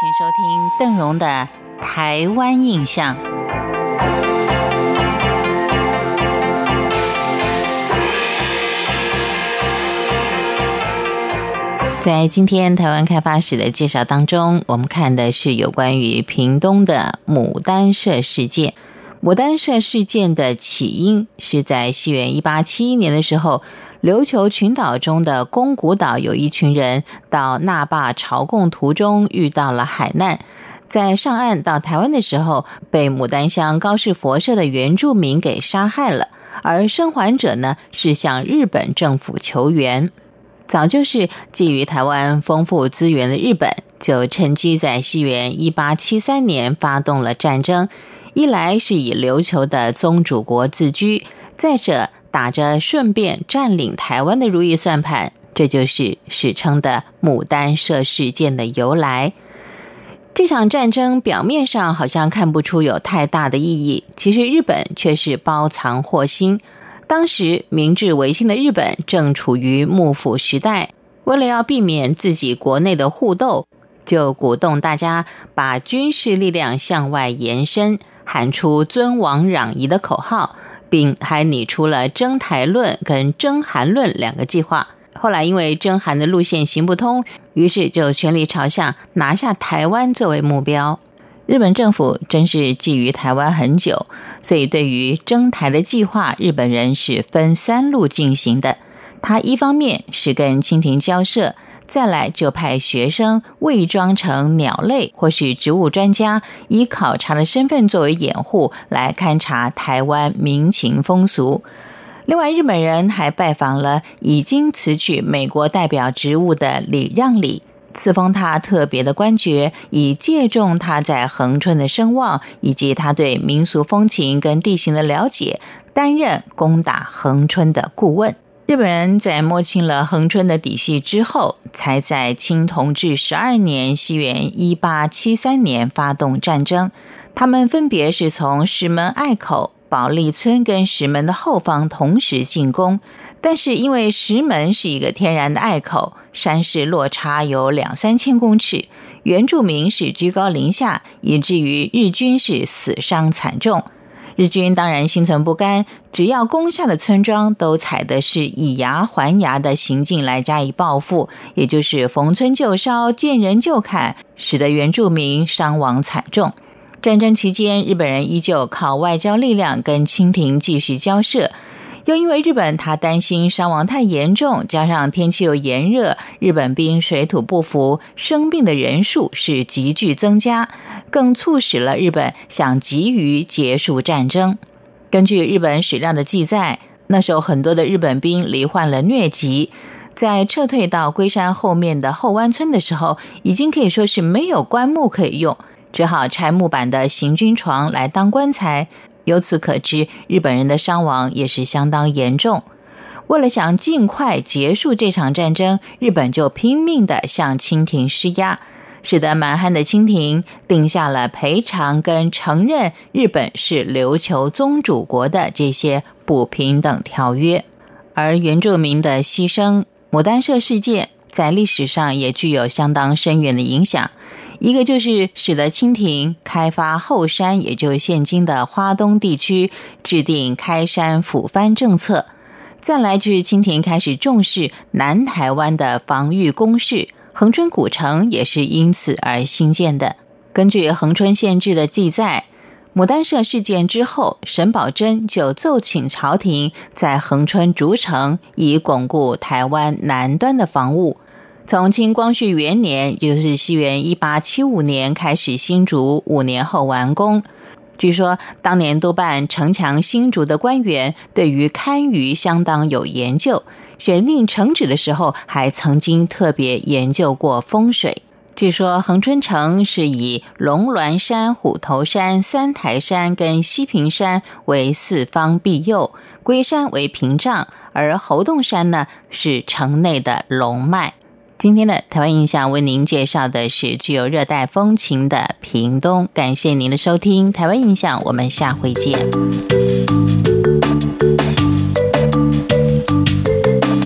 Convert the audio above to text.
请收听邓荣的《台湾印象》。在今天台湾开发史的介绍当中，我们看的是有关于屏东的牡丹社事件。牡丹社事件的起因是在西元一八七一年的时候，琉球群岛中的宫古岛有一群人到那霸朝贡途中遇到了海难，在上岸到台湾的时候，被牡丹乡高士佛社的原住民给杀害了，而生还者呢是向日本政府求援。早就是觊觎台湾丰富资源的日本，就趁机在西元一八七三年发动了战争。一来是以琉球的宗主国自居，再者打着顺便占领台湾的如意算盘，这就是史称的牡丹社事件的由来。这场战争表面上好像看不出有太大的意义，其实日本却是包藏祸心。当时明治维新的日本正处于幕府时代，为了要避免自己国内的互斗，就鼓动大家把军事力量向外延伸，喊出“尊王攘夷”的口号，并还拟出了征台论跟征韩论两个计划。后来因为征韩的路线行不通，于是就全力朝向拿下台湾作为目标。日本政府真是觊觎台湾很久，所以对于征台的计划，日本人是分三路进行的。他一方面是跟清廷交涉，再来就派学生伪装成鸟类或是植物专家，以考察的身份作为掩护，来勘察台湾民情风俗。另外，日本人还拜访了已经辞去美国代表职务的李让礼。赐封他特别的官爵，以借重他在恒春的声望，以及他对民俗风情跟地形的了解，担任攻打恒春的顾问。日本人在摸清了恒春的底细之后，才在清同治十二年（西元一八七三年）发动战争。他们分别是从石门隘口、保利村跟石门的后方同时进攻。但是因为石门是一个天然的隘口，山势落差有两三千公尺，原住民是居高临下，以至于日军是死伤惨重。日军当然心存不甘，只要攻下的村庄都采的是以牙还牙的行径来加以报复，也就是逢村就烧，见人就砍，使得原住民伤亡惨重。战争期间，日本人依旧靠外交力量跟清廷继续交涉。又因为日本他担心伤亡太严重，加上天气又炎热，日本兵水土不服，生病的人数是急剧增加，更促使了日本想急于结束战争。根据日本史料的记载，那时候很多的日本兵罹患了疟疾，在撤退到龟山后面的后湾村的时候，已经可以说是没有棺木可以用，只好拆木板的行军床来当棺材。由此可知，日本人的伤亡也是相当严重。为了想尽快结束这场战争，日本就拼命的向清廷施压，使得满汉的清廷定下了赔偿跟承认日本是琉球宗主国的这些不平等条约。而原住民的牺牲，牡丹社事件在历史上也具有相当深远的影响。一个就是使得清廷开发后山，也就是现今的花东地区，制定开山抚番政策；再来就是清廷开始重视南台湾的防御工事，恒春古城也是因此而兴建的。根据恒春县志的记载，牡丹社事件之后，沈葆桢就奏请朝廷在恒春筑城，以巩固台湾南端的防务。从清光绪元年，就是西元一八七五年开始新竹，五年后完工。据说当年督办城墙新竹的官员对于堪舆相当有研究，选定城址的时候还曾经特别研究过风水。据说恒春城是以龙峦山、虎头山、三台山跟西平山为四方庇佑，龟山为屏障，而猴洞山呢是城内的龙脉。今天的台湾印象为您介绍的是具有热带风情的屏东，感谢您的收听，台湾印象，我们下回见。